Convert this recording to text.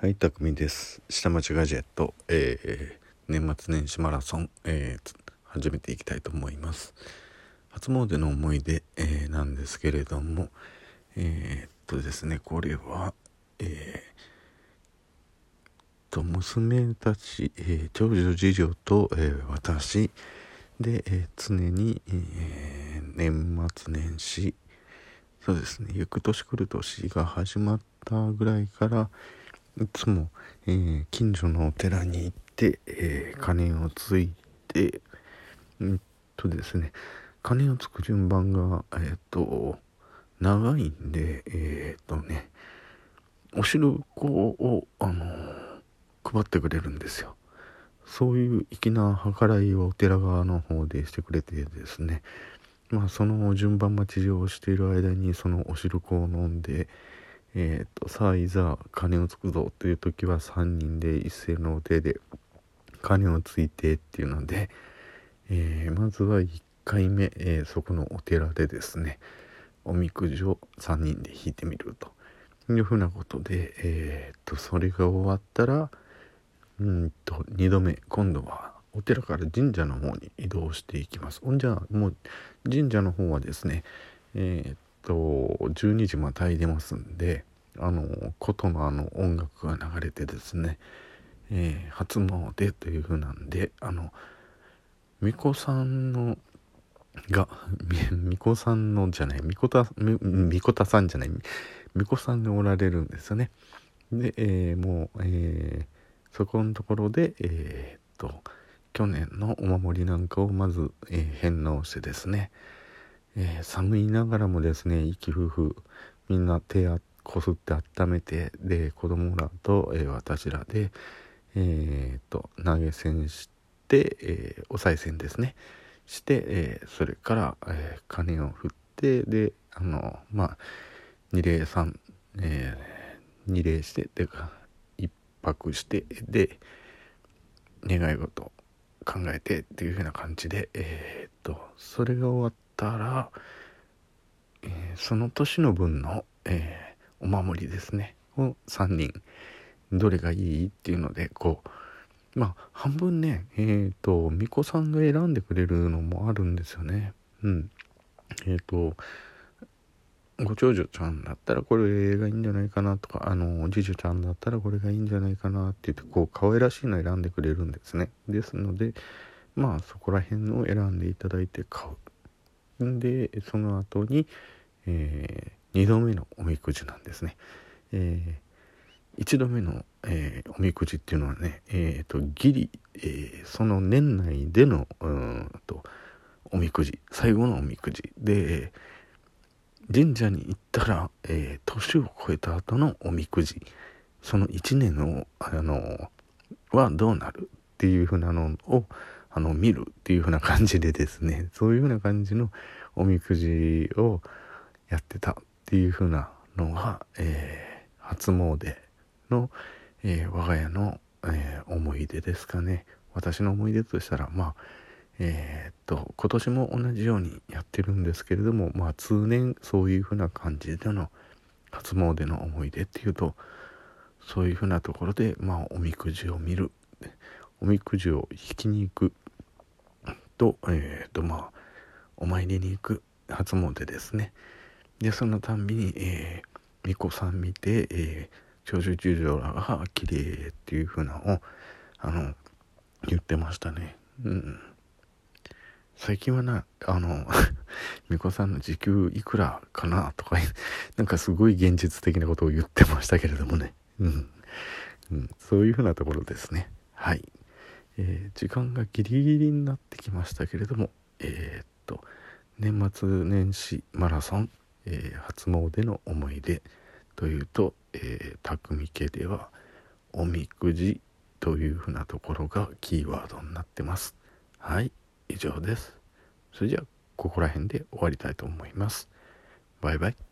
はい、たくみです。下町ガジェット、えー年末年始マラソン、えー始めていきたいと思います。初詣の思い出、えーなんですけれども、えーっとですね、これは、えーと娘たち、え長女次女と、え私。で、え常に、え年末年始。そうですね行く年来る年が始まったぐらいからいつも、えー近所のお寺に行って、えー鐘をついてうんとですね鐘をつく順番がえっ、と長いんでえっ、とねお汁粉をあの配ってくれるんですよ。そういう粋な計らいをお寺側の方でしてくれてですね。まあその順番待ちをしている間にそのお汁粉を飲んでえー、とさあいざ鐘をつくぞという時は3人で一斉の手で鐘をついてっていうので、えーまずは1回目、えーそこのお寺でですねおみくじを3人で引いてみるというふうなことで、えー、とそれが終わったらうんと2度目今度はお寺から神社の方に移動していきます。ほんじゃもう神社の方はですねえーっと12時またいでますんであの琴のあの音楽が流れてですね、えー初詣という風なんであの巫女さんのが 巫女さんのじゃない巫女た巫女たさんじゃない巫女さんがおられるんですよね。で、えーもう、えーそこのところでえーっと去年のお守りなんかをまず、え返納してですねえー寒いながらもですね息夫婦みんな手こすって温めてで子供らと、えー私らでえーっと投げ銭して、えーお賽銭ですね。して、えーそれから、えー鐘を振ってであのまあ二礼さん、えー二礼しててか一泊してで願い事考えてっていう風な感じでえーっとそれが終わってたら、えーその年の分の、えーお守りですね。を3人どれがいいっていうのでこうまあ半分ねえーと巫女さんが選んでくれるのもあるんですよね。うん。えっとご長女ちゃんだったらこれがいいんじゃないかなとかあの次女ちゃんだったらこれがいいんじゃないかなって言ってこう可愛らしいの選んでくれるんですね。ですのでまあそこら辺を選んでいただいて買う。でその後に、え2度目のおみくじなんですね、え1度目の、えーおみくじっていうのはねえーとギリ、えーその年内でのうんとおみくじ最後のおみくじで神社に行ったら、えー年を超えた後のおみくじその1年をあのはどうなるっていうふうなのをあの見るっていうふうな感じでですね そういうふうな感じのおみくじをやってたっていうふうなのが、えー初詣の、えー我が家の、えー思い出ですかね。私の思い出としたらまあえーっと今年も同じようにやってるんですけれどもまあ通年そういうふうな感じでの初詣の思い出っていうとそういうふうなところでまあおみくじを見る。おみくじを引きに行く。とえーとまあお参りに行く初詣ですね。でそのたんびに、えー、巫女さん見て、えー、長寿十女らが綺麗っていうふうなのをあの言ってましたね。うん。最近はなあの 巫女さんの時給いくらかなとか なんかすごい現実的なことを言ってましたけれどもね。うん、うん、そういうふうなところですね。はい、えー時間がギリギリになってきましたけれどもえーっと年末年始マラソン、えー初詣の思い出というと、えー、匠家ではおみくじというふうなところがキーワードになってます。はい以上です。それじゃあここら辺で終わりたいと思います。バイバイ。